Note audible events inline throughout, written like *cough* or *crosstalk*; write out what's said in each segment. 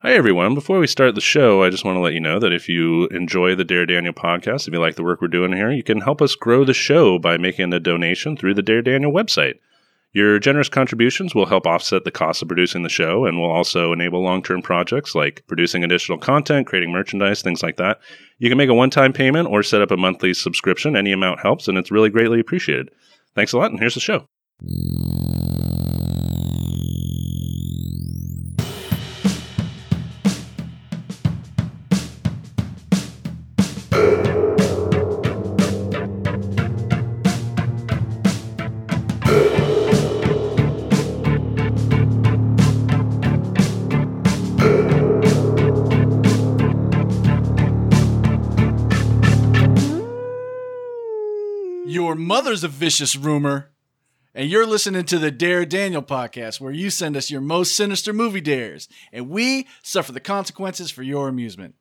Hi, everyone. Before we start the show, I just want to let you know that if you enjoy the Dare Daniel podcast, if you like the work we're doing here, you can help us grow the show by making a donation through the Dare Daniel website. Your generous contributions will help offset the cost of producing the show and will also enable long term projects like producing additional content, creating merchandise, things like that. You can make a one time payment or set up a monthly subscription. Any amount helps, and it's really greatly appreciated. Thanks a lot, and here's the show. Mother's a vicious rumor. And you're listening to the Dare Daniel podcast, where you send us your most sinister movie dares, and we suffer the consequences for your amusement.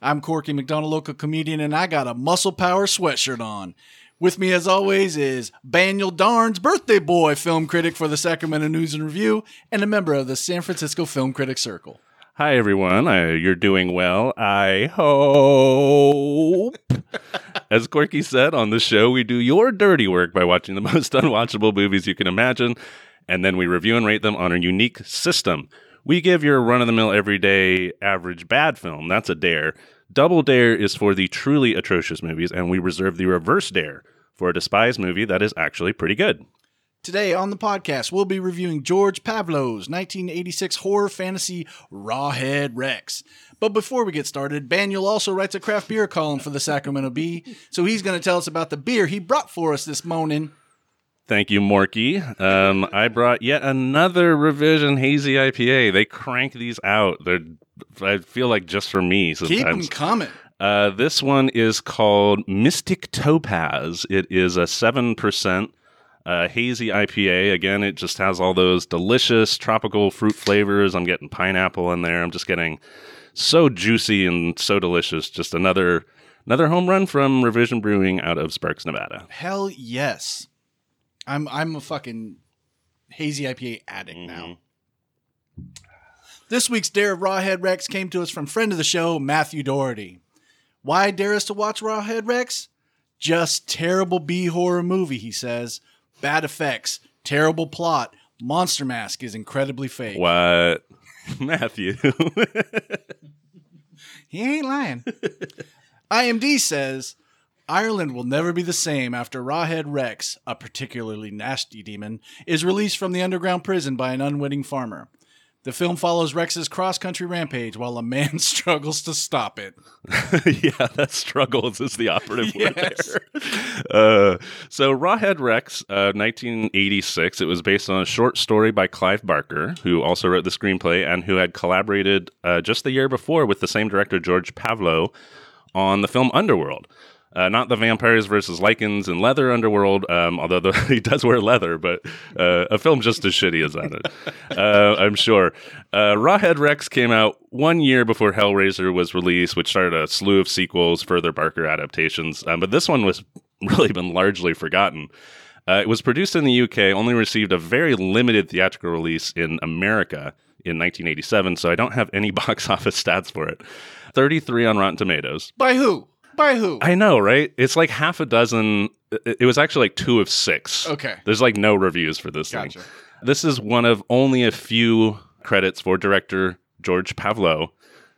I'm Corky McDonald, local comedian, and I got a muscle power sweatshirt on. With me, as always, is Baniel Darns, birthday boy, film critic for the Sacramento News and Review, and a member of the San Francisco Film Critics Circle. Hi, everyone. I, you're doing well. I hope. *laughs* As Corky said on the show, we do your dirty work by watching the *laughs* most unwatchable movies you can imagine, and then we review and rate them on a unique system. We give your run of the mill, everyday, average bad film. That's a dare. Double dare is for the truly atrocious movies, and we reserve the reverse dare for a despised movie that is actually pretty good. Today on the podcast, we'll be reviewing George Pavlov's 1986 horror fantasy Rawhead Rex. But before we get started, Baniel also writes a craft beer column for the Sacramento Bee, so he's going to tell us about the beer he brought for us this morning. Thank you, Morky. Um, I brought yet another revision hazy IPA. They crank these out. They're, I feel like just for me Keep them coming. Uh, this one is called Mystic Topaz. It is a 7% uh, hazy IPA. Again, it just has all those delicious tropical fruit flavors. I'm getting pineapple in there. I'm just getting so juicy and so delicious. Just another another home run from Revision Brewing out of Sparks, Nevada. Hell yes. I'm I'm a fucking hazy IPA addict now. This week's Dare of Rawhead Rex came to us from friend of the show, Matthew Doherty. Why dare us to watch Rawhead Rex? Just terrible B horror movie, he says. Bad effects, terrible plot, monster mask is incredibly fake. What? *laughs* Matthew. *laughs* He ain't lying. IMD says Ireland will never be the same after Rawhead Rex, a particularly nasty demon, is released from the underground prison by an unwitting farmer. The film follows Rex's cross country rampage while a man *laughs* struggles to stop it. *laughs* yeah, that struggles is the operative word there. *laughs* Uh, so, Rawhead Rex, uh, 1986. It was based on a short story by Clive Barker, who also wrote the screenplay and who had collaborated uh, just the year before with the same director, George Pavlou, on the film Underworld. Uh, not the vampires versus lycans and leather underworld, um, although the, *laughs* he does wear leather, but uh, a film just as shitty as that. uh, I'm sure. Uh, Rawhead Rex came out one year before Hellraiser was released, which started a slew of sequels, further Barker adaptations. Um, but this one was *laughs* really been largely forgotten. Uh, it was produced in the UK, only received a very limited theatrical release in America in 1987, so I don't have any *laughs* box office stats for it. 33 on Rotten Tomatoes. By who? By who? I know, right? It's like half a dozen. It was actually like two of six. Okay. There's like no reviews for this Gotcha. thing. This is one of only a few credits for director George Pavlou.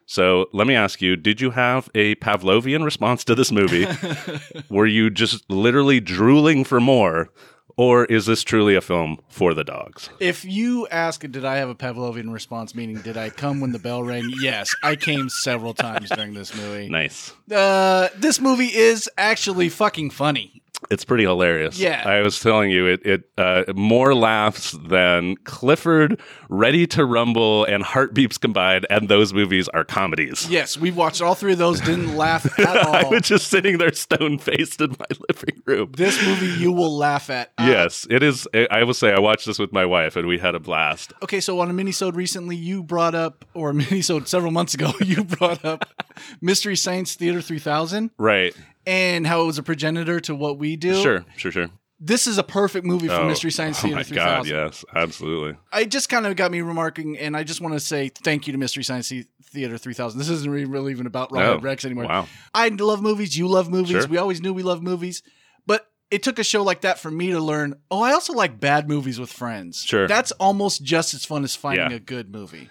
So let me ask you: Did you have a Pavlovian response to this movie? *laughs* Were you just literally drooling for more, or is this truly a film for the dogs? If you ask, did I have a Pavlovian response, meaning did I come when the bell rang? Yes, I came several times during this movie. Nice. Uh, this movie is actually fucking funny. It's pretty hilarious. Yeah. I was telling you, it it uh, more laughs than Clifford, Ready to Rumble, and Heartbeeps combined, and those movies are comedies. Yes, we watched all three of those. Didn't laugh *laughs* at all. I was just sitting there stone faced in my living room. this movie you will laugh at. Uh, yes, it is. I I will say I watched this with my wife, and we had a blast. Okay, so on a minisode recently, you brought up, or a minisode several months ago, *laughs* you brought up Mystery Science Theater 3000 Right. And how it was a progenitor to what we do. Sure. Sure. Sure. This is a perfect movie for Oh, Mystery Science Theater oh Theater my 3000. god, yes, absolutely. it just kind of got me remarking, and I just want to say thank you to Mystery Science Theater 3000. This isn't really, really even about Rawhead Oh, Rex anymore. Wow. I love movies. You love movies. Sure. We always knew we love movies. But it took a show like that for me to learn, oh, I also like bad movies with friends. Sure. That's almost just as fun as finding Yeah. a good movie.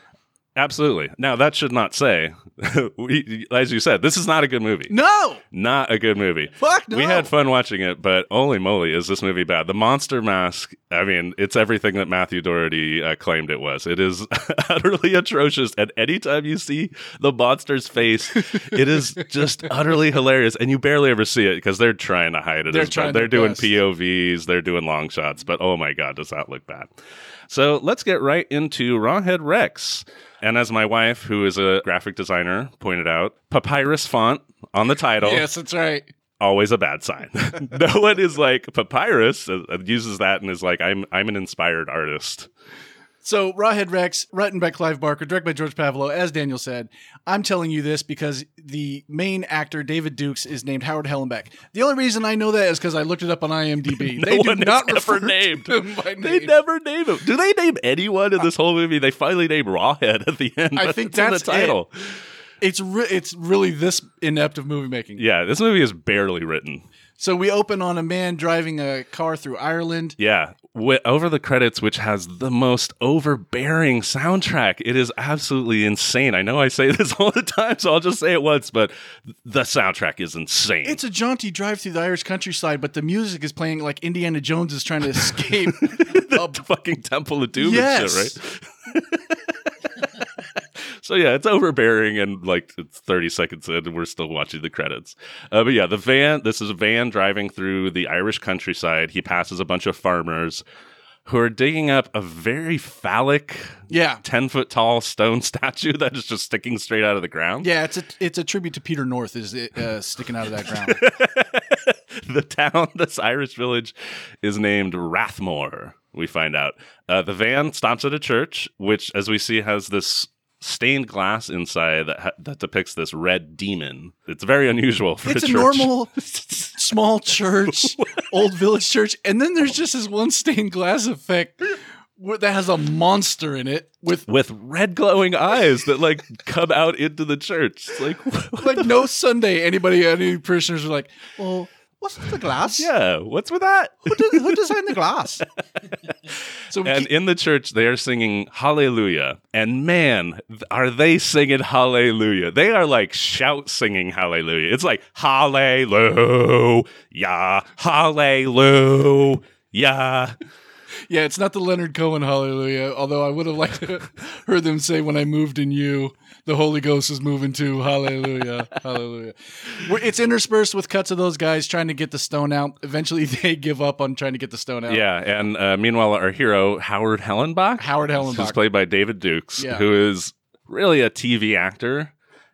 Absolutely. Now that should not say, *laughs* we, as you said, this is not a good movie. No! Not a good movie. Fuck no. We had fun watching it, but holy moly, is this movie bad? The monster mask, I mean, it's everything that Matthew Doherty uh, claimed it was. It is *laughs* utterly atrocious. And anytime you see the monster's face, *laughs* it is just utterly hilarious. And you barely ever see it because they're trying to hide it. They're trying They're doing best. POVs, they're doing long shots, but oh my God, does that look bad? So let's get right into Rawhead Rex. And as my wife, who is a graphic designer, pointed out, papyrus font on the title Yes, that's right. always a bad sign. *laughs* no one is like papyrus uh, uses that and is like I'm I'm an inspired artist. So, Rawhead Rex, written by Clive Barker, directed by George Pavlou, as Daniel said. I'm telling you this because the main actor, David Dukes, is named Howard Hallenbeck. The only reason I know that is because I looked it up on IMDb. *laughs* No they do not refer named. to him by name. They never name him. Do they name anyone in this whole movie? They finally name Rawhead at the end. I think that's the title. It's re- it's really this inept of movie making. Yeah, this movie is barely written. So we open on a man driving a car through Ireland. Yeah, over the credits, which has the most overbearing soundtrack. It is absolutely insane. I know I say *laughs* this all the time, so I'll just say it once, but the soundtrack is insane. It's a jaunty drive through the Irish countryside, but the music is playing like Indiana Jones is trying to escape. *laughs* the fucking Temple of Doom Yes. and shit, right? *laughs* so yeah, it's overbearing and like it's 30 seconds in and we're still watching the credits. Uh, but yeah, the van, this is a van driving through the Irish countryside. He passes a bunch of farmers who are digging up a very phallic yeah. 10 foot tall stone *laughs* statue that is just sticking straight out of the ground. Yeah, it's a it's a tribute to Peter North is uh, sticking out of that ground. *laughs* the town, *laughs* this Irish village, is named Rathmore. We find out. Uh, the van stops at a church, which, as we see, has this stained glass inside that, ha- that depicts this red demon. It's very unusual for it's a a normal *laughs* small church, old village church, and then there's just this one stained glass effect that has a monster in it with with red glowing eyes that like come out into the church. It's like, *laughs* like no Sunday anybody any parishioners are like, well, what's with the glass? yeah, what's with that? Who, did, who designed the glass? *laughs* so And keep- in the church, they are singing Hallelujah. And man, are they singing Hallelujah. They are like shout singing Hallelujah. It's like Hallelujah, Hallelujah. yeah, it's not the Leonard Cohen Hallelujah. Although I would have liked to *laughs* heard them say, "When I moved in you, the Holy Ghost is moving too." Hallelujah, *laughs* Hallelujah. It's interspersed with cuts of those guys trying to get the stone out. Eventually, *laughs* they give up on trying to get the stone out. Yeah, and uh, meanwhile, our hero, Howard Hallenbeck, Howard who's Hallenbeck. played by David Dukes, Yeah. who is really a TV actor.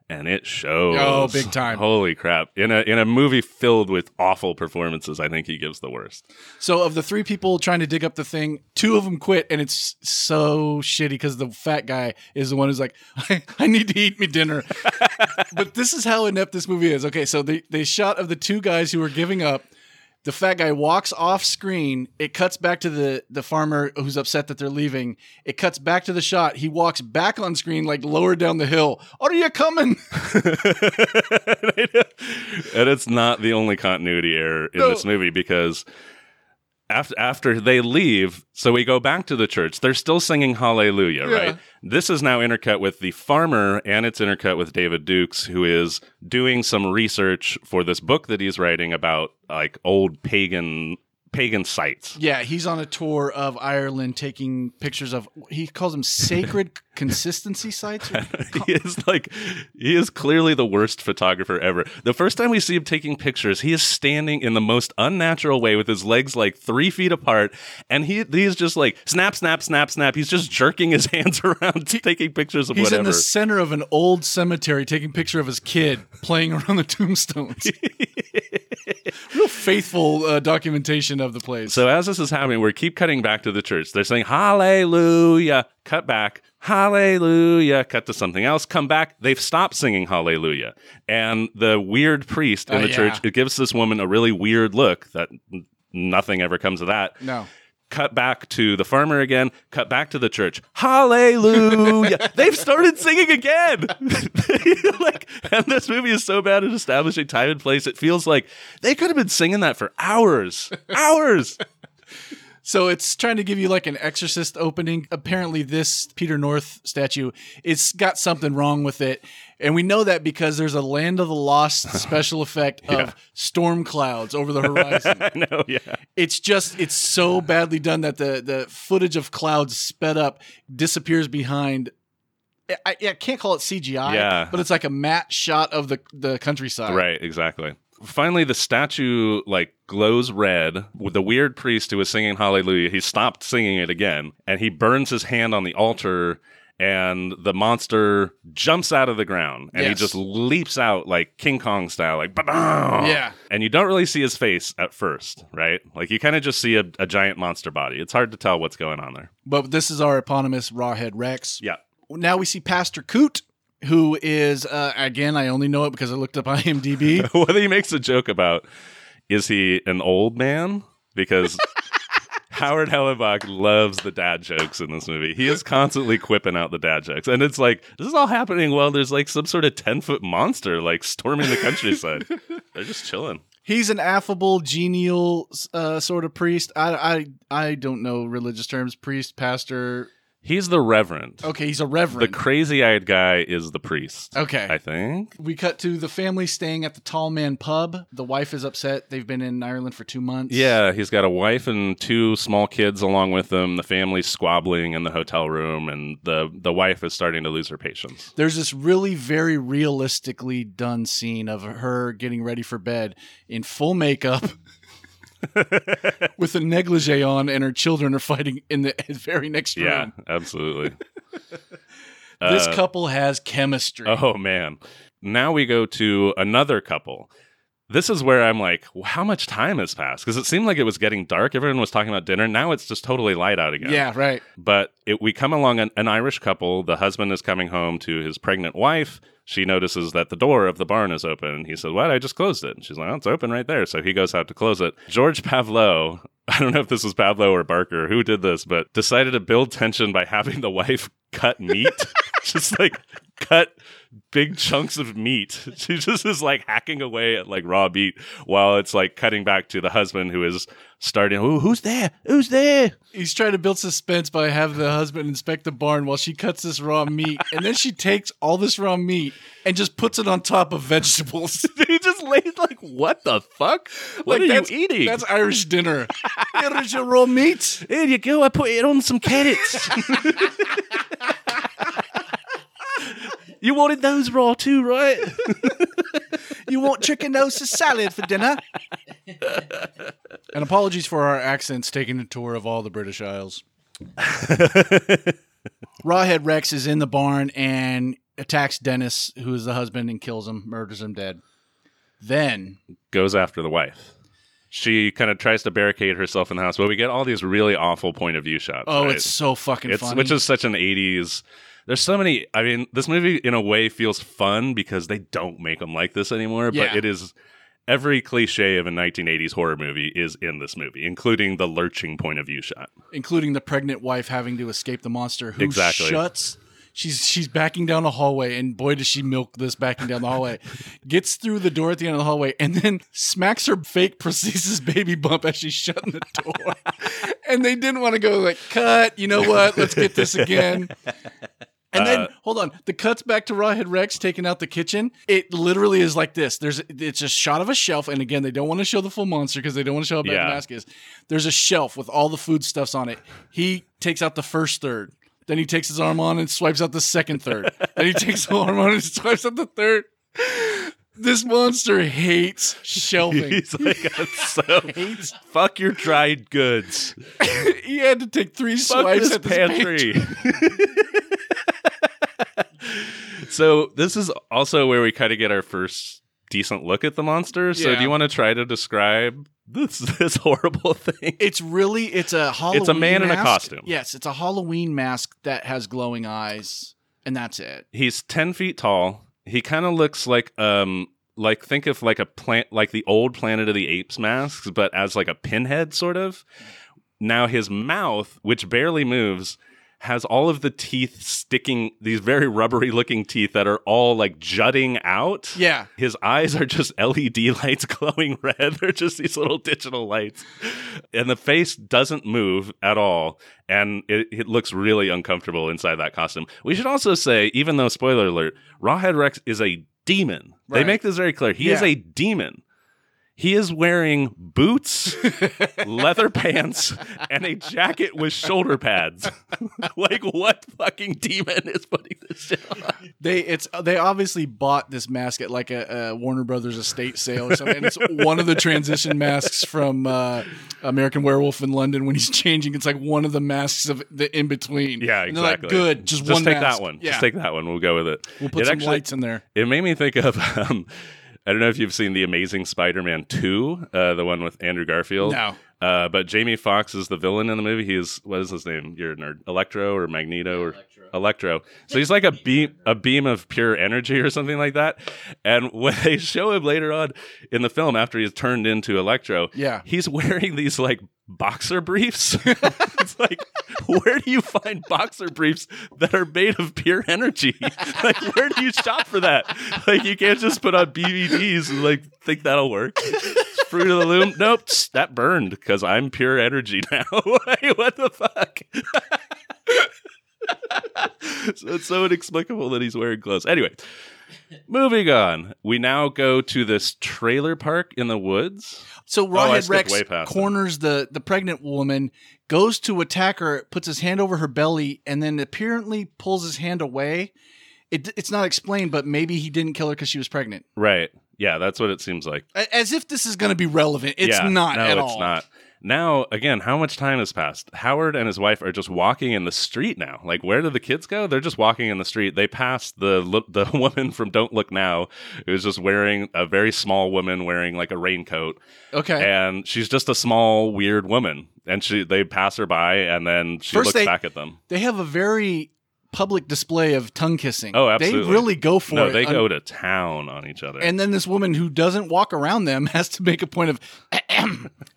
And it oh, shows. Oh, big time. Holy crap! In a in a movie filled with awful performances, I think he gives the worst. So of the three people trying to dig up the thing, two of them quit, and it's so shitty because the fat guy is the one who's like, I, *laughs* I need to eat me dinner. *laughs* but this is how inept this movie is. Okay, so they they shot of the two guys who were giving up. The fat guy walks off screen. It cuts back to the the farmer who's upset that they're leaving. It cuts back to the shot. He walks back on screen, like lower down the hill. Are you coming? *laughs* and it's not the only continuity error in No. this movie because after after they leave, so we go back to the church. They're still singing Hallelujah, Yeah. right? This is now intercut with the farmer, and it's intercut with David Dukes, who is doing some research for this book that he's writing about like old pagan pagan sites. Yeah, he's on a tour of Ireland taking pictures of he calls them sacred *laughs* consistency sites. *laughs* he is like he is clearly the worst photographer ever. The first time we see him taking pictures, he is standing in the most unnatural way with his legs like three feet apart, and he he's just like snap, snap, snap, snap. He's just jerking his *laughs* hands around, taking pictures of He's whatever. He's in the center of an old cemetery taking picture of his kid playing around the tombstones. *laughs* Real faithful uh, documentation of the place. so as this is happening, we keep cutting back to the church. They're saying Hallelujah. Cut back. Hallelujah. Cut to something else. Come back. They've stopped singing Hallelujah. And the weird priest in Oh, the yeah. church, it gives this woman a really weird look that nothing ever comes of that. No. Cut back to the farmer again. Cut back to the church. Hallelujah! *laughs* They've started singing again. *laughs* like, and this movie is so bad at establishing time and place. It feels like they could have been singing that for hours, hours. *laughs* So it's trying to give you like an exorcist opening. Apparently, this Peter North statue, it's got something wrong with it. And we know that because there's a Land of the Lost *laughs* special effect of Yeah. storm clouds over the *laughs* horizon. I know. Yeah. it's just it's so badly done that the the footage of clouds sped up disappears behind I, I I can't call it CGI, Yeah. but it's like a matte shot of the the countryside. Right, exactly. Finally, the statue like glows red with the weird priest who was singing Hallelujah. He stopped singing it again, and he burns his hand on the altar, and the monster jumps out of the ground, and he just leaps out like King Kong style, like ba Yeah. And you don't really see his face at first, right? Like you kind of just see a, a giant monster body. It's hard to tell what's going on there. But this is our eponymous Rawhead Rex. Yeah. Now we see Pastor Coot, who is uh, again I only know it because I looked up *laughs* IMDb. *laughs* what he makes a joke about is he an old man because Howard Hallenbeck loves the dad jokes in this movie. He is constantly quipping out the dad jokes, and it's like this is all happening while there's like some sort of ten foot monster like storming the countryside. *laughs* They're just chilling. He's an affable, genial uh, sort of priest. I, I I don't know religious terms. Priest, pastor. He's the reverend. Okay, he's a reverend. The crazy eyed guy is the priest. okay. I think. We cut to the family staying at the Tall Man Pub. The wife is upset. They've been in Ireland for two months. Yeah, he's got a wife and two small kids along with them. The family's squabbling in the hotel room, and the the wife is starting to lose her patience. There's this really very realistically done scene of her getting ready for bed in full makeup *laughs* with a negligee on, and her children are fighting in the *laughs* very next room. Yeah, absolutely. *laughs* This Uh, couple has chemistry. Oh man. Now we go to another couple. This is where I'm like, "Well, how much time has passed? Because it seemed like it was getting dark. Everyone was talking about dinner. Now it's just totally light out again. yeah, right. But it, we come along an, an Irish couple. The husband is coming home to his pregnant wife. She notices that the door of the barn is open. He says, What? I just closed it. And she's like, Oh, it's open right there. So he goes out to close it. George Pavlou, *laughs* I don't know if this was Pavlou or Barker who did this, but decided to build tension by having the wife cut meat. *laughs* just like *laughs* cut big chunks of meat. *laughs* She just is like hacking away at like raw meat while it's like cutting back to the husband who is starting, "Ooh, who's there? Who's there? He's trying to build suspense by having the husband inspect the barn while she cuts this raw meat, and then she takes all this raw meat and just puts it on top of vegetables. *laughs* he just laid like, what the fuck? What Like, are you eating? That's Irish dinner. Here is your raw meat. Here you go. I put it on some carrots. You wanted those raw too, right? *laughs* You want chicken nose salad for dinner? and apologies for our accents taking a tour of all the British Isles. *laughs* Rawhead Rex is in the barn and attacks Dennis, who is the husband, and kills him, murders him dead. Then Goes after the wife. She kind of tries to barricade herself in the house, but we get all these really awful point of view shots. Oh, right? it's so fucking it's funny. which is such an 80s there's so many i mean this movie in a way feels fun because they don't make them like this anymore Yeah. but it is every cliche of a 1980s horror movie is in this movie including the lurching point of view shot. Including the pregnant wife having to escape the monster who Exactly. shuts she's she's backing down the hallway and boy does she milk this backing down the hallway. *laughs* Gets through the door at the end of the hallway and then smacks her fake prosthesis baby bump as she's shutting the door. *laughs* And they didn't want to go like cut you know what? Let's get this again *laughs* and then Uh, hold on, the cuts back to Rawhead Rex taking out the kitchen. It literally is like this. There's it's a shot of a shelf, and again, they don't want to show the full monster because they don't want to show how bad Yeah. the mask is. There's a shelf with all the foodstuffs on it. He takes out the first third. Then he takes his arm on and swipes out the second third. then he takes the arm on and swipes out the third. This monster hates shelving. he's like so *laughs* hates. fuck your dried goods *laughs* he had to take three fuck swipes this at this pantry. *laughs* so this is also where we kind of get our first decent look at the monster so Yeah. do you want to try to describe this *laughs* this horrible thing It's really it's a Halloween. It's a man in a costume. Yes, it's a Halloween mask that has glowing eyes, and that's it. he's 10 feet tall he kind of looks like um like think of like a plant like the old Planet of the Apes masks, but as like a pinhead sort of. Now his mouth, which barely moves, has all of the teeth sticking these very rubbery looking teeth that are all like jutting out. Yeah. His eyes are just LED lights *laughs* glowing red. They're just these little digital lights. And the face doesn't move at all. And it, it looks really uncomfortable inside that costume. We should also say, even though, spoiler alert, Rawhead Rex is a demon. They make this very clear. He is a demon. He is wearing boots, *laughs* leather pants, and a jacket with shoulder pads. *laughs* like, what fucking demon is putting this shit on? They it's they obviously bought this mask at like a, a Warner Brothers estate sale or something. And it's one of the transition masks from uh, American Werewolf in London when he's changing. It's like one of the masks of the in between. Yeah, they're like, exactly. good, just, Just one take mask. that one. Yeah, Just take that one. We'll go with it. we'll put it some actually, lights in there. It made me think of. *laughs* Um, I don't know if you've seen the Amazing Spider-Man two, uh, the one with Andrew Garfield. No. Uh, but Jamie Foxx is the villain in the movie. He's what is his name? You're a nerd. Electro or Magneto or Electro. So he's like a beam, a beam of pure energy or something like that. And *laughs* when they show him later on in the film, after he's turned into Electro, Yeah. he's wearing these like boxer briefs. *laughs* it's like, where do you find boxer briefs that are made of pure energy? *laughs* like, where do you shop for that? Like, you can't just put on BVDs and like think that'll work. Fruit of the Loom. Nope, that burned because I'm pure energy now. like, what the fuck? *laughs* so it's so inexplicable that he's wearing clothes. Anyway, moving on. We now go to this trailer park in the woods. So Oh, Rawhead skipped Rex corners the the pregnant woman, goes to attack her, puts his hand over her belly, and then apparently pulls his hand away. It, it's not explained, but maybe he didn't kill her because she was pregnant. Right. Yeah, that's what it seems like. As if this is going to be relevant. It's yeah, not no, at it's all. not. Now, again, how much time has passed? Howard and his wife are just walking in the street now. Like, where did the kids go? They're just walking in the street. They passed the the *laughs* woman from Don't Look Now, who's just wearing a very small woman wearing like a raincoat, Okay. and she's just a small weird woman. And she they pass her by, and then she First looks they- back at them. they have a very public display of tongue kissing. Oh, absolutely. They really go for it. no, it. they go to town on each other. and then this woman who doesn't walk around them *laughs* has to make a point of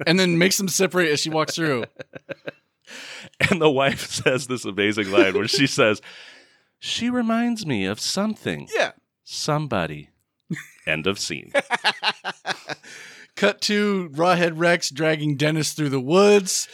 and then makes them separate as she walks through. *laughs* And the wife *laughs* says this amazing line where she says, She reminds me of something, Yeah. somebody. End of scene. Cut to Rawhead Rex dragging Dennis through the woods.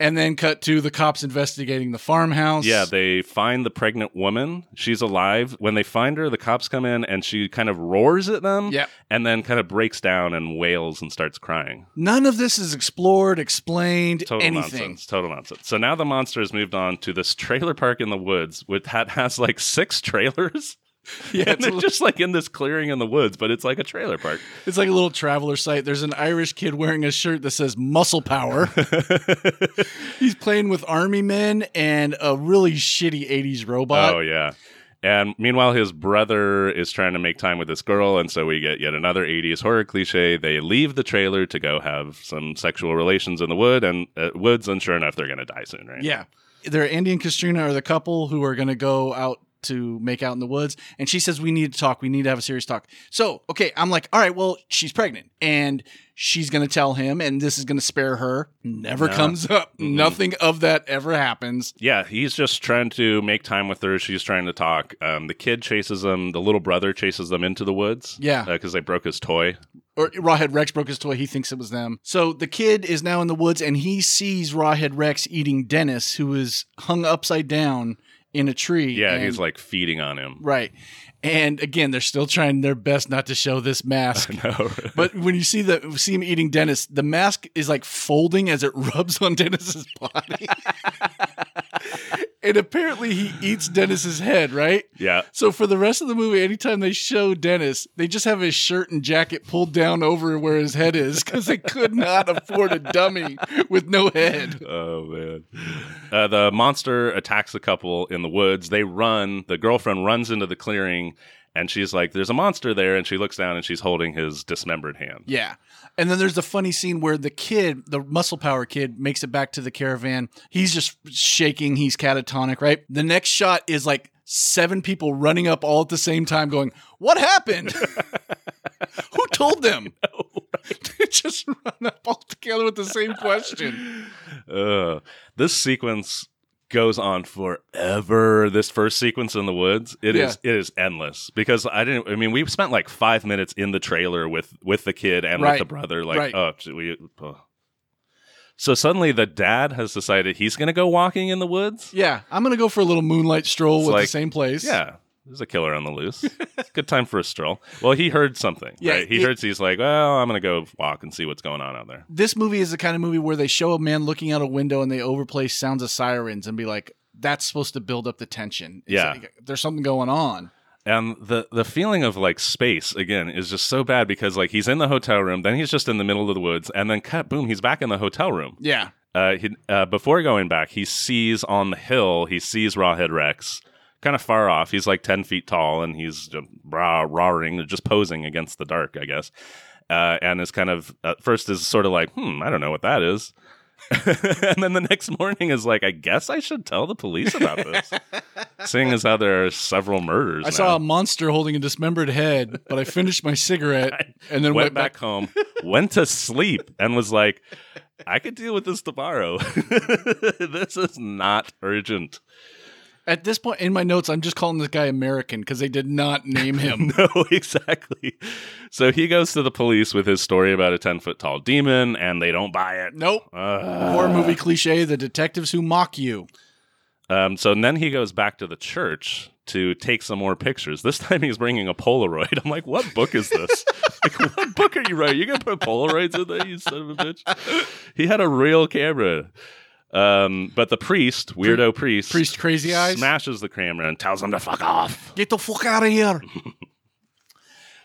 And then cut to the cops investigating the farmhouse. Yeah, they find the pregnant woman. She's alive. When they find her, the cops come in and she kind of roars at them Yep. and then kind of breaks down and wails and starts crying. None of this is explored, explained, Total anything. nonsense. Total nonsense. So now the monster has moved on to this trailer park in the woods with that has like six trailers. *laughs* Yeah, and it's, they're just like in this clearing in the woods, but it's like a trailer park. it's like a little traveler site. There's an Irish kid wearing a shirt that says muscle power. *laughs* *laughs* He's playing with army men and a really shitty 80s robot. Oh yeah. And meanwhile, his brother is trying to make time with this girl, and so we get yet another '80s horror cliche. They leave the trailer to go have some sexual relations in the wood and uh, woods, and sure enough, they're going to die soon, right? Yeah. They're Andy and Katrina are the couple who are going to go out to make out in the woods. And she says, We need to talk. We need to have a serious talk. So, okay, I'm like, All right, well, she's pregnant and she's going to tell him, and this is going to spare her. Never comes up. Mm-mm. Nothing of that ever happens. Yeah, he's just trying to make time with her. She's trying to talk. Um, the kid chases them. The little brother chases them into the woods. Yeah. because they broke his toy. Or Rawhead Rex broke his toy. He thinks it was them. So the kid is now in the woods and he sees Rawhead Rex eating Dennis, who is hung upside down in a tree. Yeah, and- he's like feeding on him. Right. And again, they're still trying their best not to show this mask. *laughs* *laughs* But when you see the see him eating Dennis, the mask is like folding as it *laughs* rubs on Dennis's body. And apparently he eats Dennis's head, right? yeah, So for the rest of the movie, anytime they show Dennis, they just have his shirt and jacket pulled down over where his head is because they could not afford a dummy with no head. Oh man. Uh, the monster attacks the couple in the woods. They run. The girlfriend runs into the clearing, and she's like, "There's a monster there." And she looks down, and she's holding his dismembered hand. Yeah. And then there's the funny scene where the kid, the muscle power kid, makes it back to the caravan. He's just shaking. He's catatonic, right? The next shot is like seven people running up all at the same time going, What happened? *laughs* Who told them? *laughs* They just run up all together with the same question. Uh, this sequence goes on forever. This first sequence in the woods, it is Yeah. it is endless because I didn't. I mean, we spent like five minutes in the trailer with with the kid and Right. with the brother. Like, Right. oh, we. oh. So suddenly, the dad has decided he's going to go walking in the woods. Yeah, I'm gonna go for a little moonlight stroll It's with the same place. Yeah. There's a killer on the loose. It's a good time for a stroll. Well, he heard something. Yeah, right? He it- heard. He's like, "Well, I'm gonna go walk and see what's going on out there." This movie is the kind of movie where they show a man looking out a window and they overplay sounds of sirens and be like, "That's supposed to build up the tension." It's Yeah. like, there's something going on. And the the feeling of like space again is just so bad because like he's in the hotel room, then he's just in the middle of the woods, and then cut, boom, he's back in the hotel room. Yeah, Uh, he, uh, before going back, he sees on the hill, he sees Rawhead Rex, kind of far off. He's like ten feet tall, and he's just rah, roaring, just posing against the dark, I guess. Uh, and is kind of at first is sort of like, hmm, I don't know what that is. *laughs* and then the next morning is like, I guess I should tell the police about this, *laughs* seeing as how there are several murders. I now. saw a monster holding a dismembered head, but I finished my cigarette *laughs* and then went, went, back, home, went to sleep, and was like, I could deal with this tomorrow. this is not urgent. At this point in my notes, I'm just calling this guy American because they did not name him. *laughs* No, exactly. So he goes to the police with his story about a 10 foot tall demon, and they don't buy it. nope. Uh, Horror movie cliche: the detectives who mock you. um, so then he goes back to the church to take some more pictures. This *laughs* time he's bringing a Polaroid. I'm like, what book is this? *laughs* like, what book are you writing? You're gonna put Polaroids in there, you son of a bitch? He had a real camera. Um, but the priest, weirdo priest, Priest Crazy Eyes. smashes the camera and tells him to fuck off. *laughs* Get the fuck out of here. *laughs*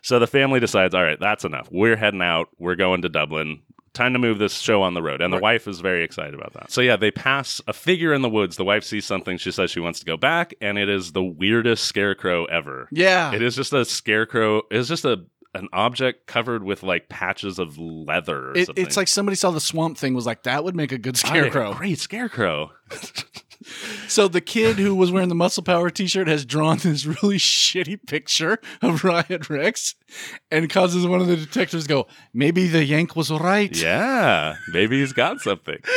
So the family decides, all right, that's enough. We're heading out. We're going to Dublin. Time to move this show on the road. And the wife is very excited about that. So yeah, they pass a figure in the woods. The wife sees something. She says she wants to go back, and it is the weirdest scarecrow ever. Yeah. It is just a scarecrow. It's just a an object covered with like patches of leather. Or It, something. it's like somebody saw the swamp thing was like that would make a good scarecrow. great scarecrow. *laughs* So the kid who was wearing the Muscle Power T-shirt has drawn this really shitty picture of Rawhead Rex, and causes one of the detectives to go, "Maybe the Yank was right." Yeah, maybe he's got something. *laughs*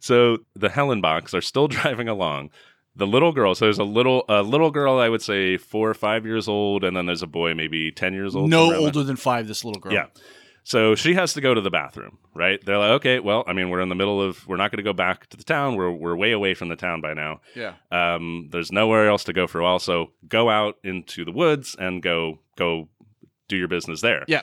So the Hallenbecks are still *laughs* driving along. The little girl, so there's a little a little girl, I would say four or five years old, and then there's a boy maybe ten years old. no older than five. This little girl. Yeah. So she has to go to the bathroom, right? They're like, okay, well, I mean, we're in the middle of, we're not going to go back to the town. We're we're way away from the town by now. yeah. Um, there's nowhere else to go for a while, so go out into the woods and go go do your business there. Yeah.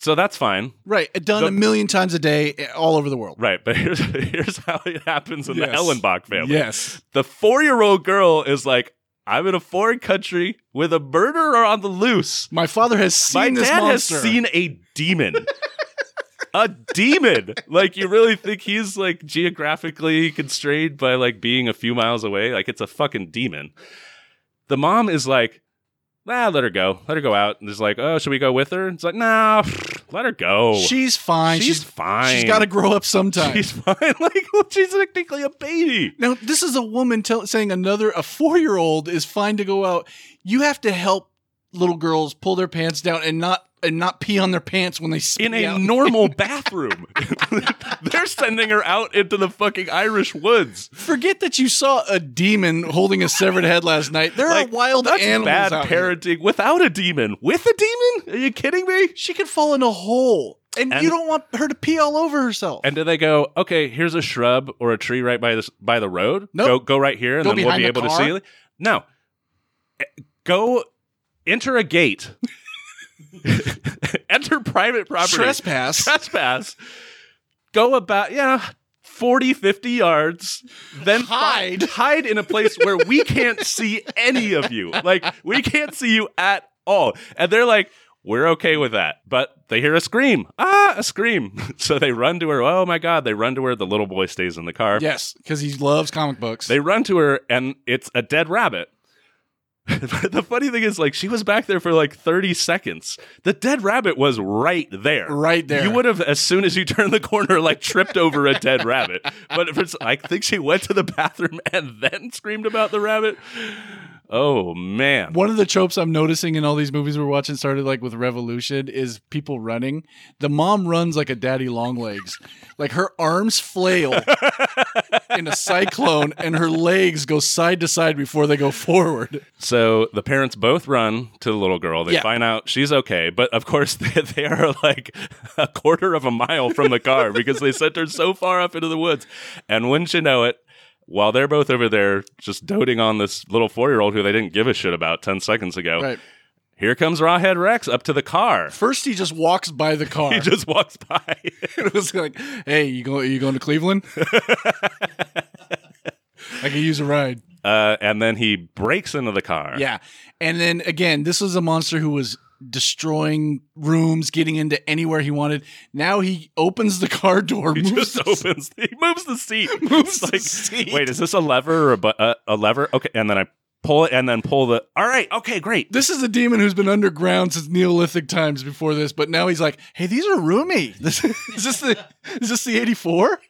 So that's fine. Right. Done The- a million times a day, eh, all over the world. Right, but *laughs* here's here's how it happens in the Yes. Ellenbach family. Yes. The four year old girl is like, I'm in a foreign country with a murderer on the loose. My father has My seen this dad monster. has seen a demon. *laughs* a demon. Like you really think he's like geographically constrained by like being a few miles away? Like it's a fucking demon. The mom is like, nah, let her go. Let her go out. And is like, oh, should we go with her? It's like, nah, *sighs* let her go. She's fine. she's, She's fine. she's got to grow up sometime. She's fine. *laughs* Like she's technically a baby. Now, this is a woman tell, saying another a four year old is fine to go out. You have to help little girls pull their pants down and not and not pee on their pants when they In a out. normal *laughs* bathroom. *laughs* They're sending her out into the fucking Irish woods. Forget that you saw a demon holding a severed head last night. There Like, are wild That's animals bad out here. parenting without a demon. With a demon? Are you kidding me? She could fall in a hole, and, And- you don't want her to pee all over herself. And do they go, okay, here's a shrub or a tree right by this by the road? Nope. Go go right here and Go then we'll be the able to see it. No. Eh, Go enter a gate. *laughs* enter private property. Trespass. trespass, go about, yeah, 40, 50 yards, then Hide. hide in a place where we can't *laughs* see any of you. Like, we can't see you at all. And they're like, we're okay with that. But they hear a scream. Ah, a scream. *laughs* So they run to her. Oh my God. They run to her. The little boy stays in the car. yes, because he loves comic books. They run to her, and it's a dead rabbit. *laughs* the funny thing is, like, she was back there for like 30 seconds. The dead rabbit was right there. right there. You would have, as soon as you turned the corner, like tripped over a dead rabbit. But if it's, I think she went to the bathroom and then screamed about the rabbit. Oh man. One of the tropes I'm noticing in all these movies we're watching started like with Revolution is people running. The mom runs like a daddy long legs. Like her arms flail *laughs* in a cyclone and her legs go side to side before they go forward. So the parents both run to the little girl. They Yeah. find out she's okay, but of course *laughs* they, they are like a quarter of a mile from the car because they sent her so far up into the woods. And wouldn't you know it, while they're both over there just doting on this little four year old who they didn't give a shit about 10 seconds ago, Right. here comes Rawhead Rex up to the car. First he just walks by the car. *laughs* He just walks by. *laughs* it was like, "Hey, you go you going to Cleveland?" *laughs* I could use a ride. Uh, and then he breaks into the car. Yeah. And then again, this was a monster who was destroying rooms, getting into anywhere he wanted. Now he opens the car door, *laughs* He moves just the- opens. He moves the seat. *laughs* Moves It's the like, seat. wait, is this a lever or a, bu- uh, a lever? Okay, and then I pull it, and then pull the. All right, okay, great. This is a demon who's been underground since Neolithic times before this, but now he's like, "Hey, these are roomy. This, *laughs* is this the is this the eighty four?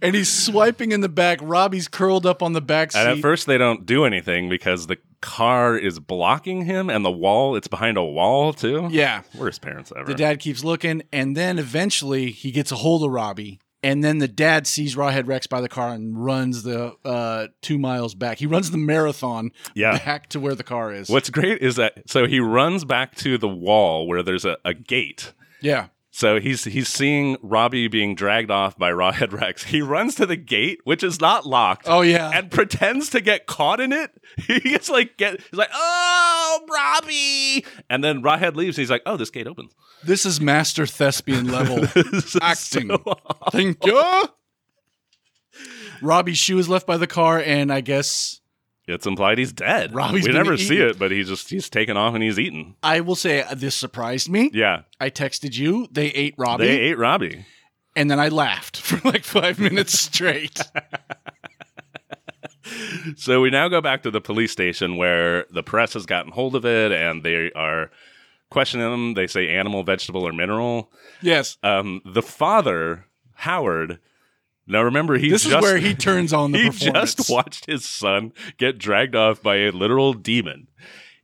and he's swiping in the back. Robbie's curled up on the back seat. And at first, they don't do anything because the car is blocking him, and the wall. It's behind a wall too. yeah, worst parents ever. The dad keeps looking, and then eventually he gets a hold of Robbie. And then the dad sees Rawhead Rex by the car and runs the uh, two miles back. He runs the marathon Yeah. back to where the car is. What's great is that so he runs back to the wall where there's a, a gate. Yeah. So he's he's seeing Robbie being dragged off by Rawhead Rex. He runs to the gate, which is not locked. Oh, yeah. and pretends to get caught in it. *laughs* He gets like get he's like, oh Robbie, and then Rawhead leaves. He's like, oh, this gate opens. this is master thespian level *laughs* acting. *laughs* so. Thank you. Robbie's shoe is left by the car, and I guess It's implied he's dead. Robbie's we never see it, but he just he's taken off and he's eaten. I will say uh, this surprised me. Yeah, I texted you. They ate Robbie, they ate Robbie. and then I laughed *laughs* for like five minutes straight. *laughs* So we now go back to the police station where the press has gotten hold of it and they are questioning them. They say animal, vegetable, or mineral. yes, Um, the father, Howard. Now remember, he this just, is where he turns on the *laughs* he just watched his son get dragged off by a literal demon.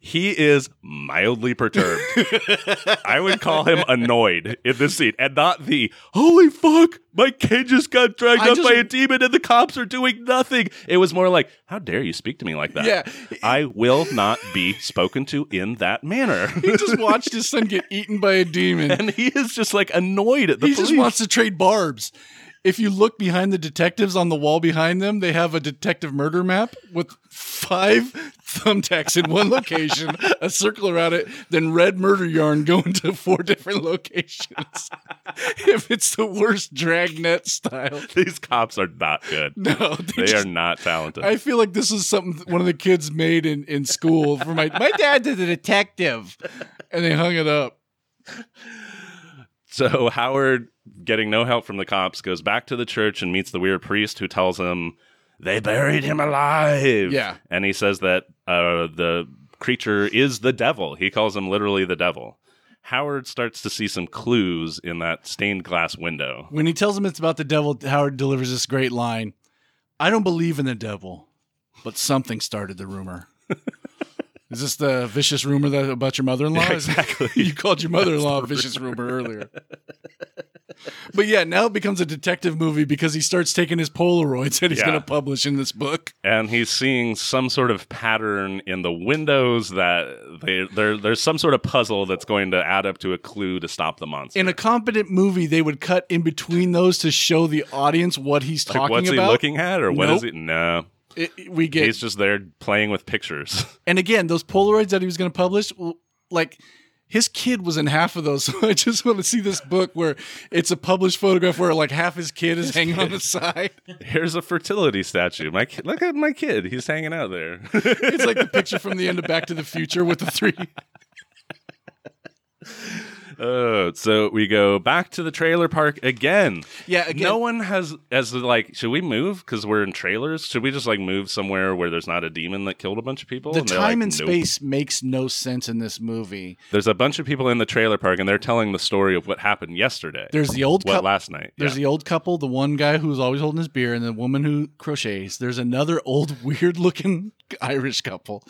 He is mildly perturbed. *laughs* I would call him annoyed in this scene, and not the "Holy fuck, my kid just got dragged I up just- by a demon and the cops are doing nothing." It was more like, "How dare you speak to me like that?" Yeah. I will not be spoken to in that manner. *laughs* he just watched his son get eaten by a demon. and he is just like annoyed at the he police. just wants to trade barbs. If you look behind the detectives on the wall behind them, they have a detective murder map with five *laughs* thumbtacks in one location, a circle around it, then red murder yarn going to four different locations. *laughs* if it's the worst dragnet style. These cops are not good. No, *laughs* They just- are not talented. I feel like this is something one of the kids made in, in school for my my dad's a detective. And they hung it up. So Howard, getting no help from the cops, goes back to the church and meets the weird priest who tells him they buried him alive. Yeah. And he says that uh, the creature is the devil. He calls him literally the devil. Howard starts to see some clues in that stained glass window. When he tells him it's about the devil, Howard delivers this great line I don't believe in the devil, but something started the rumor. *laughs* Is this the vicious rumor that about your mother-in-law? Yeah, exactly. *laughs* you called your mother-in-law a vicious rumor earlier. *laughs* but yeah, now it becomes a detective movie because he starts taking his Polaroids that he's Yeah. going to publish in this book. And he's seeing some sort of pattern in the windows that they, there, there's some sort of puzzle that's going to add up to a clue to stop the monster. In a competent movie, they would cut in between those to show the audience what he's Like, talking what's about. he looking at, or what is Nope. he? No, It- it- we get he's just there playing with pictures. *laughs* And again, those Polaroids that he was going to publish, like his kid was in half of those. *laughs* So I just want to see this book where it's a published photograph where like half his kid is hanging on the side. *laughs* Here's a fertility statue. My kid, look at my kid. He's hanging out there. It's like the *laughs* picture from the end of Back to the Future with the three. Uh, so we go back to the trailer park again. Yeah, again- no one has as like. Should we move because we're in trailers? Should we just like move somewhere where there's not a demon that killed a bunch of people? The And time like, and "Nope." space makes no sense in this movie. There's a bunch of people in the trailer park, and they're telling the story of what happened yesterday. There's the old what last night? There's Yeah. the old couple, the one guy who's always holding his beer, and the woman who crochets. There's another old, *laughs* weird looking Irish couple.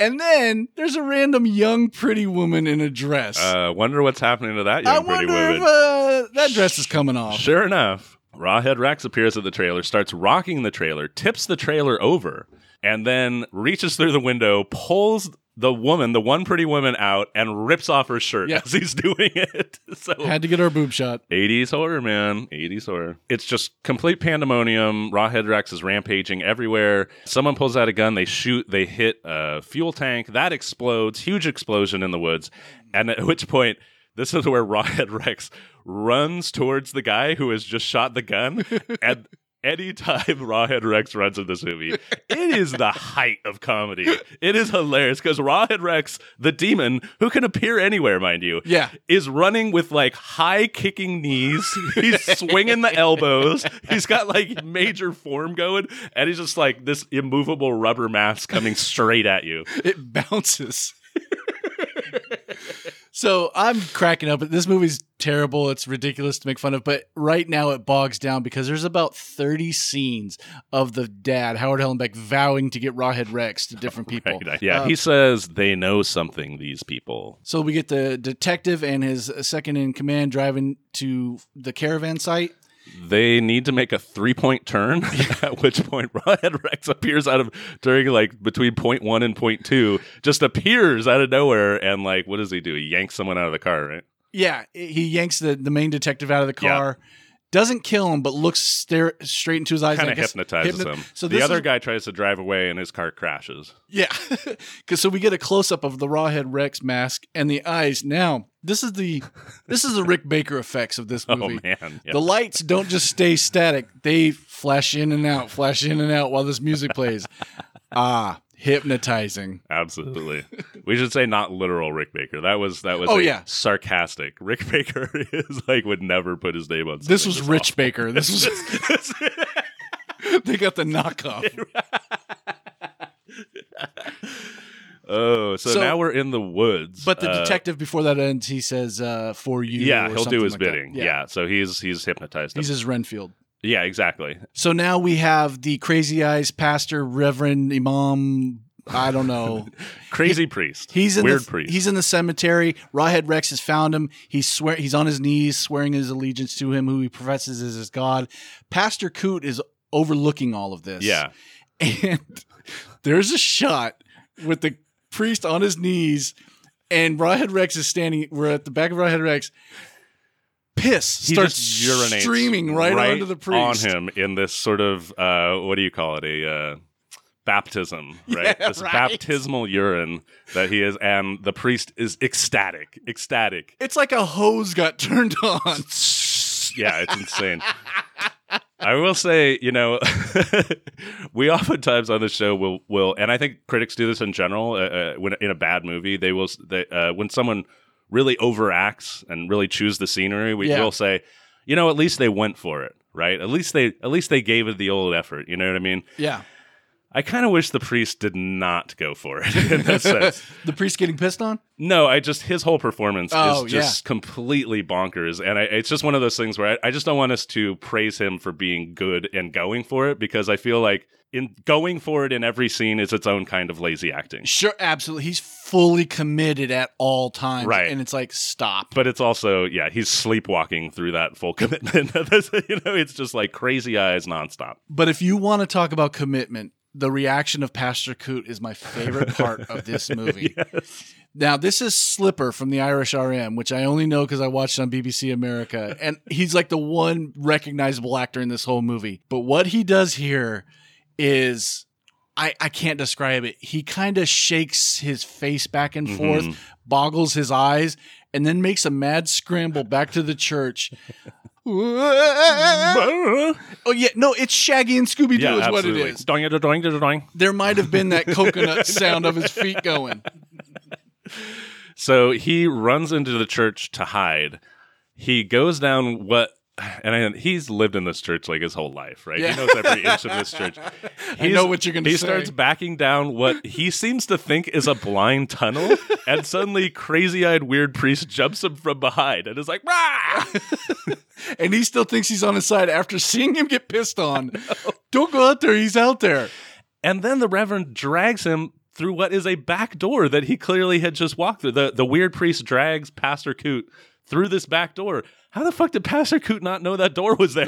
And then there's a random young, pretty woman in a dress. uh, wonder what's happening to that young I pretty wonder woman. if uh, that dress is coming off. Sure enough, Rawhead Rex appears at the trailer, starts rocking the trailer, tips the trailer over, and then reaches through the window, pulls the woman, the one pretty woman, out, and rips off her shirt Yeah. as he's *laughs* doing it. *laughs* So. Had to get our boob shot. 80s horror, man. 80s horror. It's just complete pandemonium. Rawhead Rex is rampaging everywhere. Someone pulls out a gun. They shoot. They hit a fuel tank. That explodes. Huge explosion in the woods. And at which point, this is where Rawhead *laughs* Rex runs towards the guy who has just shot the gun. and anytime *laughs* Rawhead Rex runs in this movie, it is the height of comedy. It is hilarious because Rawhead Rex, the demon, who can appear anywhere, mind you, Yeah. is running with like high kicking knees. He's *laughs* swinging the elbows. He's got like major form going, and he's just like this immovable rubber mass coming straight at you. It bounces. *laughs* so I'm cracking up. This movie's terrible. It's ridiculous to make fun of, but right now it bogs down because there's about 30 scenes of the dad, Howard Hallenbeck, vowing to get Rawhead Rex to different *laughs* people. Right. Yeah, Uh, he says they know something. These people. So we get the detective and his second in command driving to the caravan site. They need to make a three point turn, *laughs* at which point Rawhead Rex appears out of during like between point one and point two, just appears out of nowhere and like what does he do? He yanks someone out of the car, right? Yeah, he yanks the, the main detective out of the Yeah. Doesn't kill him, but looks stare straight into his eyes. Kind of hypnotizes hypno- him. So the other is- guy tries to drive away and his car crashes. Yeah, *laughs* because so we get a close up of the Rawhead Rex mask and the eyes. Now this is the this is the Rick Baker effects of this *laughs* movie. Oh man. Yeah. The lights don't just stay static; they flash in and out, flash in and out while this music plays. ah, hypnotizing. Absolutely. we should say not literal Rick Baker. That was that was Oh, yeah. sarcastic. Rick Baker *laughs* is like would never put his name on. This was Rich Baker. This was *laughs* they got the knockoff. *laughs* Oh, so, So- now we're in the woods. But the Uh, detective before that ends, he says, uh, "For you." yeah, he'll do his like bidding. Yeah. so he's he's hypnotized. he's him. his Renfield. Yeah, exactly. So now we have the crazy eyes pastor, Reverend Imam. I don't know. *laughs* Crazy priest. He's in weird the priest. he's in the cemetery. Rawhead Rex has found him. He's swear he's on his knees, swearing his allegiance to him, who he professes as his god. Pastor Coot is overlooking all of this. yeah. and *laughs* there's a shot with the priest on his knees, and Rawhead Rex is standing. We're at the back of Rawhead Rex. Piss He starts streaming right, onto the priest. on him in this sort of uh, what do you call it a uh, baptism *laughs* right Yeah, this right. baptismal urine that he is and the priest is ecstatic ecstatic It's like a hose got turned on. *laughs* yeah it's insane I will say, you know, *laughs* we oftentimes on the show will will, and I think critics do this in general. Uh, uh, when in a bad movie, they will they, uh, when someone really overacts and really chews the scenery, we Yeah. will say, you know, at least they went for it, right? At least they at least they gave it the old effort. You know what I mean? Yeah. I kind of wish the priest did not go for it *laughs* in that sense. *laughs* the priest getting pissed on? No, I just his whole performance Oh, is just completely bonkers, and I, it's just one of those things where I, I just don't want us to praise him for being good and going for it because I feel like in going for it in every scene is its own kind of lazy acting. Sure, absolutely. He's fully committed at all times. Right. And it's like, stop. But it's also yeah, he's sleepwalking through that full *laughs* commitment. you know, it's just like crazy eyes nonstop. But if you want to talk about commitment, the reaction of Pastor Coot is my favorite part of *laughs* this movie. Now, this is Slipper from the Irish RM, which I only know because I watched on BBC America. And he's like the one recognizable actor in this whole movie. But what he does here is. I, I can't describe it. He kind of shakes his face back and forth, Mhm. boggles his eyes, and then makes a mad scramble back to the church. Oh yeah, no, it's Shaggy and Scooby Doo is what it is. Doing, doing, doing. There might have been that coconut *laughs* sound of his feet going. So he runs into the church to hide. He goes down what and I, he's lived in this church like his whole life, right? Yeah. He knows every inch of this church. *laughs* I know what you're gonna say. He say. starts backing down what he seems to think is a blind tunnel, *laughs* and suddenly crazy-eyed weird priest jumps him from behind and is like, "Rah!" *laughs* and he still thinks he's on his side after seeing him get pissed on. Don't go out there. He's out there. And then the Reverend drags him through what is a back door that he clearly had just walked through. The the weird priest drags Pastor Coot through this back door. How the fuck did Pastor Coot not know that door was there?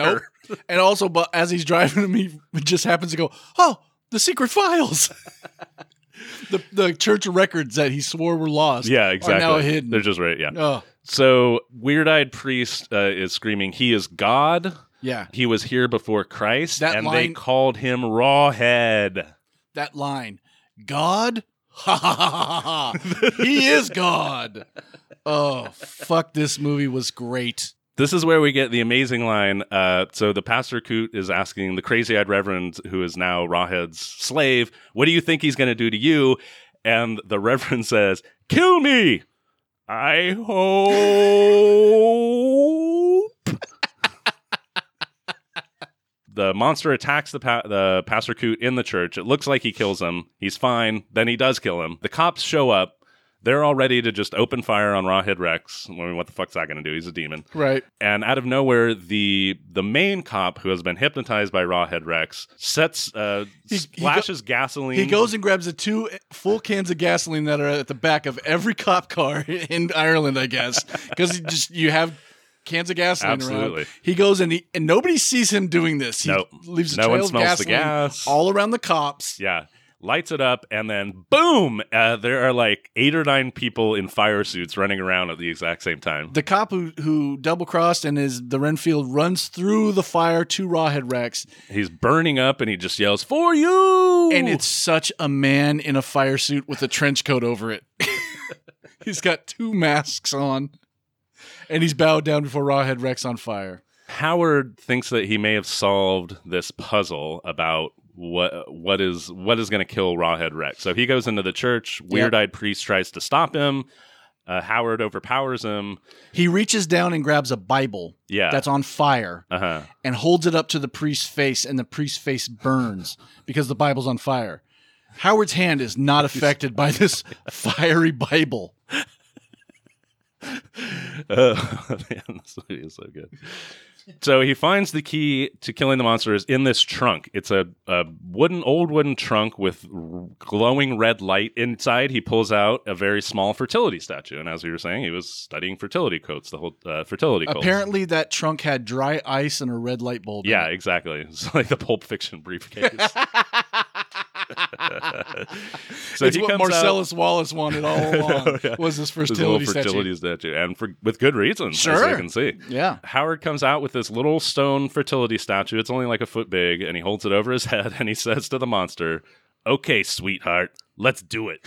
Nope. And also, but as he's driving him, he just happens to go, "Oh, the secret files." *laughs* the the church records that he swore were lost. Yeah, exactly. Are now hidden. They're just right. Yeah. oh, So weird eyed priest uh, is screaming, "He is God. yeah. He was here before Christ." That and they called him Rawhead. That line, God, ha ha ha ha ha. he is God. *laughs* Oh, fuck! This movie was great. This is where we get the amazing line. Uh, so the pastor Coot is asking the crazy-eyed reverend, who is now Rawhead's slave, "What do you think he's going to do to you?" And the reverend *laughs* says, "Kill me." I hope. the monster attacks the pa- the pastor Coot in the church. It looks like he kills him. He's fine. Then he does kill him. The cops show up. They're all ready to just open fire on Rawhead Rex. I mean, what the fuck's that going to do? He's a demon. Right. And out of nowhere, the the main cop who has been hypnotized by Rawhead Rex sets uh, He- he splashes gasoline. He goes and grabs the two full cans of gasoline that are at the back of every cop car *laughs* in Ireland, I guess, because just you have cans of gasoline Absolutely. around. He goes and he and nobody sees him doing this. He Nope. leaves a No one trail of gasoline gas. all around the cops. Yeah. Lights it up, and then boom! Uh, there are like eight or nine people in fire suits running around at the exact same time. The cop who who double crossed and is the Renfield runs through the fire to Rawhead Rex, He's burning up, and he just yells, "For you!" and it's such a man in a fire suit with a trench coat over it. *laughs* he's got two masks on, and he's bowed down before Rawhead Rex on fire. Howard thinks that he may have solved this puzzle about what what is what is going to kill Rawhead Rex. So he goes into the church. Weird eyed priest tries to stop him. Uh, Howard overpowers him. He reaches down and grabs a Bible Yeah, that's on fire uh huh. and holds it up to the priest's face, and the priest's face burns because the Bible's on fire. Howard's hand is not affected by this *laughs* fiery Bible. Oh *laughs* man, this movie is so good. So he finds the key to killing the monsters in this trunk. It's a, a wooden, old wooden trunk with r- glowing red light inside. He pulls out a very small fertility statue, and as we were saying, he was studying fertility coats, the whole uh, fertility coats. Apparently, that trunk had dry ice and a red light bulb. in Yeah, exactly. *laughs* It's like the Pulp Fiction briefcase. *laughs* *laughs* so it's he what comes out- Marcellus Wallace wanted all *laughs* along. Yeah. Was this This fertility, fertility statue, and for with good reason, as Sure. you can see. Yeah. Howard comes out with this little stone fertility statue. It's only like a foot big, and he holds it over his head *laughs* and he says to the monster, Okay, sweetheart, let's do it.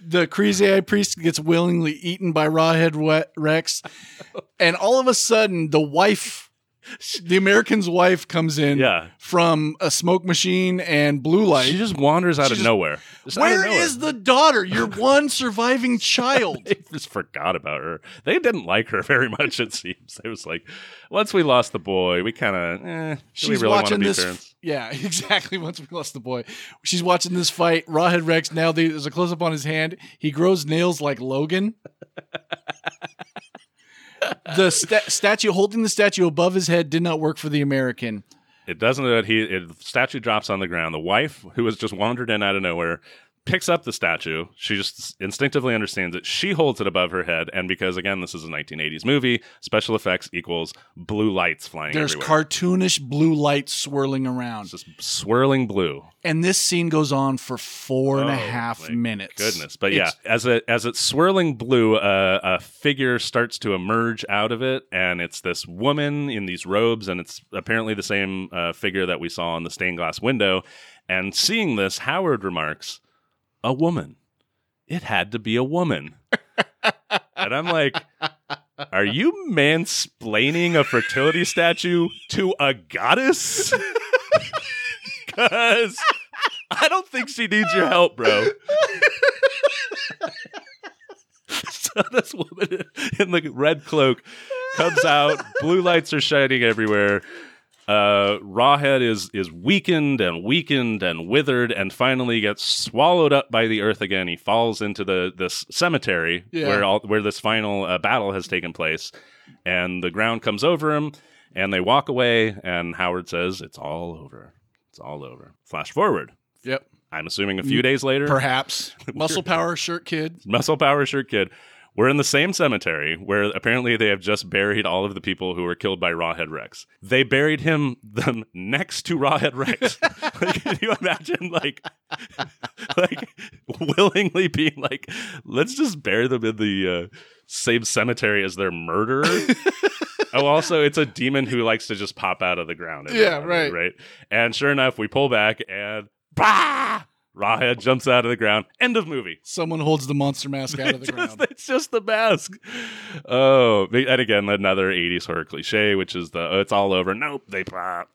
the crazy eye priest gets willingly eaten by Rawhead Rex, and all of a sudden, the wife, *laughs* the American's wife, comes in Yeah. from a smoke machine and blue light. She just wanders out of just- nowhere. Just out of nowhere. is the daughter? Your *laughs* one surviving child. They just forgot about her. They didn't like her *laughs* very much, it seems. It was like, once we lost the boy, we kind of, eh, She's really watching this. parents? Yeah, exactly. Once we lost the boy, she's watching this fight. Rawhead Rex. Now there's a close up on his hand. He grows nails like Logan. The sta- statue holding the statue above his head did not work for the American. It doesn't. He it, statue drops on the ground. The wife, who has just wandered in out of nowhere, picks up the statue. She just instinctively understands it. She holds it above her head, and because again, this is a 1980s movie, special effects equals blue lights flying There's everywhere. cartoonish blue lights swirling around, It's just swirling blue. and this scene goes on for four and a Oh, half minutes. Goodness, but yeah, It's- as it as it's swirling blue, uh, a figure starts to emerge out of it, and it's this woman in these robes, and it's apparently the same uh, figure that we saw in the stained glass window. And seeing this, Howard remarks, "A woman. It had to be a woman." *laughs* and I'm like. Are you mansplaining a fertility statue to a goddess? *laughs* Because I don't think she needs your help, bro. *laughs* So this woman in the red cloak comes out. Blue lights are shining everywhere. Uh, Rawhead is is weakened and weakened and withered, and finally gets swallowed up by the earth again. He falls into the this cemetery Yeah. where all where this final uh, battle has taken place, and the ground comes over him, and they walk away. And Howard says, "It's all over. It's all over." Flash forward. Yep. I'm assuming a few days later, Perhaps. *laughs* Muscle power shirt kid. Muscle Power Shirt Kid. We're in the same cemetery where apparently they have just buried all of the people who were killed by Rawhead Rex. They buried him *laughs* them next to Rawhead Rex. *laughs* like, can you imagine, like, *laughs* like willingly being like, let's just bury them in the uh, same cemetery as their murderer? oh, also, it's a demon who likes to just pop out of the ground. Yeah, right. Right. And sure enough, we pull back and bah! Rawhead jumps out of the ground. End of movie. Someone holds the monster mask out of the *laughs* It's ground. just, it's just the mask. Oh, and again, another 80s horror cliche, which is the oh, it's all over. Nope, they pop.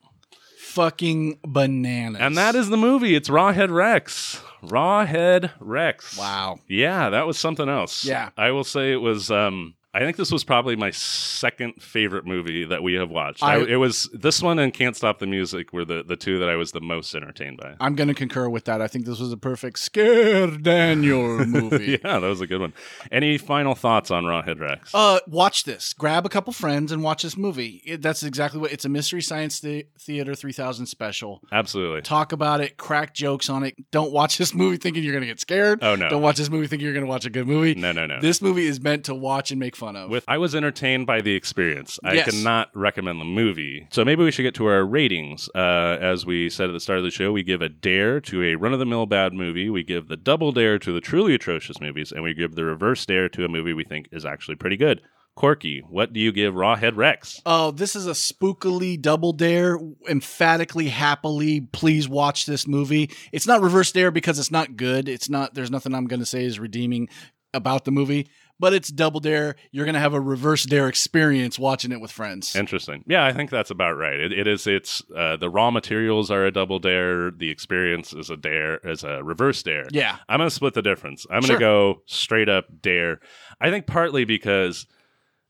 Fucking bananas. And that is the movie. It's Rawhead Rex. Rawhead Rex. wow. Yeah, that was something else. Yeah. I will say it was um I think this was probably my second favorite movie that we have watched. I, I- it was this one and Can't Stop the Music were the, the two that I was the most entertained by. I'm going to concur with that. I think this was a perfect scare Daniel *laughs* movie. yeah, that was a good one. Any final thoughts on Rawhead Rex? Uh, watch this. Grab a couple friends and watch this movie. It, that's exactly what it's a Mystery Science the- Theater 3000 special. Absolutely. Talk about it, crack jokes on it. Don't watch this movie thinking you're going to get scared. Oh, no. Don't watch this movie thinking you're going to watch a good movie. No, no, no. This movie is meant to watch and make fun of. with I was entertained by the experience. I Yes. cannot recommend the movie. So maybe we should get to our ratings. Uh, as we said at the start of the show, we give a dare to a run of the mill bad movie. We give the double dare to the truly atrocious movies, and we give the reverse dare to a movie we think is actually pretty good. Corky, what do you give Rawhead Rex? Oh, this is a spookily double dare, emphatically, happily. Please watch this movie. It's not reverse dare because it's not good. It's not. There's nothing I'm going to say is redeeming about the movie, but it's double dare. You're going to have a reverse dare experience watching it with friends. Interesting. Yeah, I think that's about right. It, it is. It's uh, the raw materials are a double dare. The experience is a dare, is a reverse dare. yeah, I'm going to split the difference. I'm going Sure. to go straight up dare. I think partly because,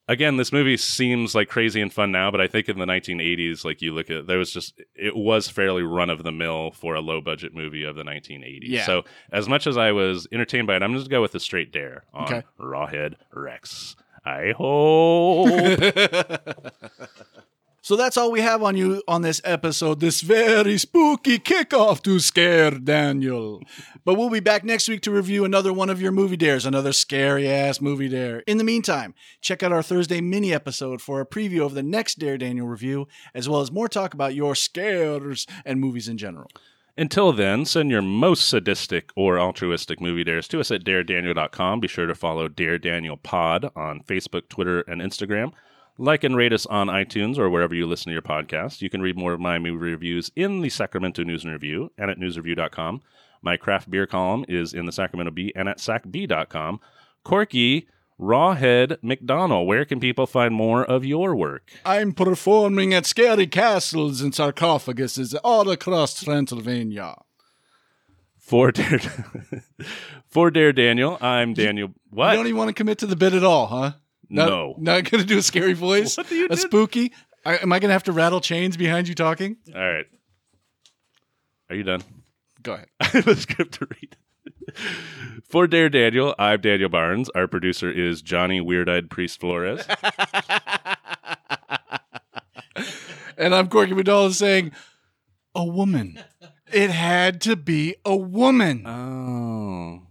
again, this movie seems like crazy and fun now, but I think in the 1980s, like you look at, there was just, it was fairly run of the mill for a low budget movie of the 1980s. Yeah. So as much as I was entertained by it, I'm just going to go with a straight dare on Okay. Rawhead Rex. I hope. *laughs* So that's all we have on you on this episode, this very spooky kickoff to Scare Daniel. But we'll be back next week to review another one of your movie dares, another scary ass movie dare. In the meantime, check out our Thursday mini episode for a preview of the next Dare Daniel review, as well as more talk about your scares and movies in general. Until then, send your most sadistic or altruistic movie dares to us at daredaniel.com. Be sure to follow Dare Daniel Pod on Facebook, Twitter, and Instagram. Like and rate us on iTunes or wherever you listen to your podcast. You can read more of my movie reviews in the Sacramento News and Review and at newsreview.com. My craft beer column is in the Sacramento Bee and at sacbee.com. Corky, Rawhead, McDonald, where can people find more of your work? I'm performing at scary castles and sarcophaguses all across Transylvania. For Dare, *laughs* for Dare Daniel, I'm Daniel. What? You don't even want to commit to the bit at all, huh? Not, No. Not going to do a scary voice? *laughs* What do you A do? spooky? I, am I going to have to rattle chains behind you talking? All right. Are you done? Go ahead. *laughs* I have a script to read. For Dare Daniel, I'm Daniel Barnes. Our producer is Johnny Weird Eyed Priest Flores. *laughs* And I'm Corky Madonna saying, a woman. It had to be a woman. oh.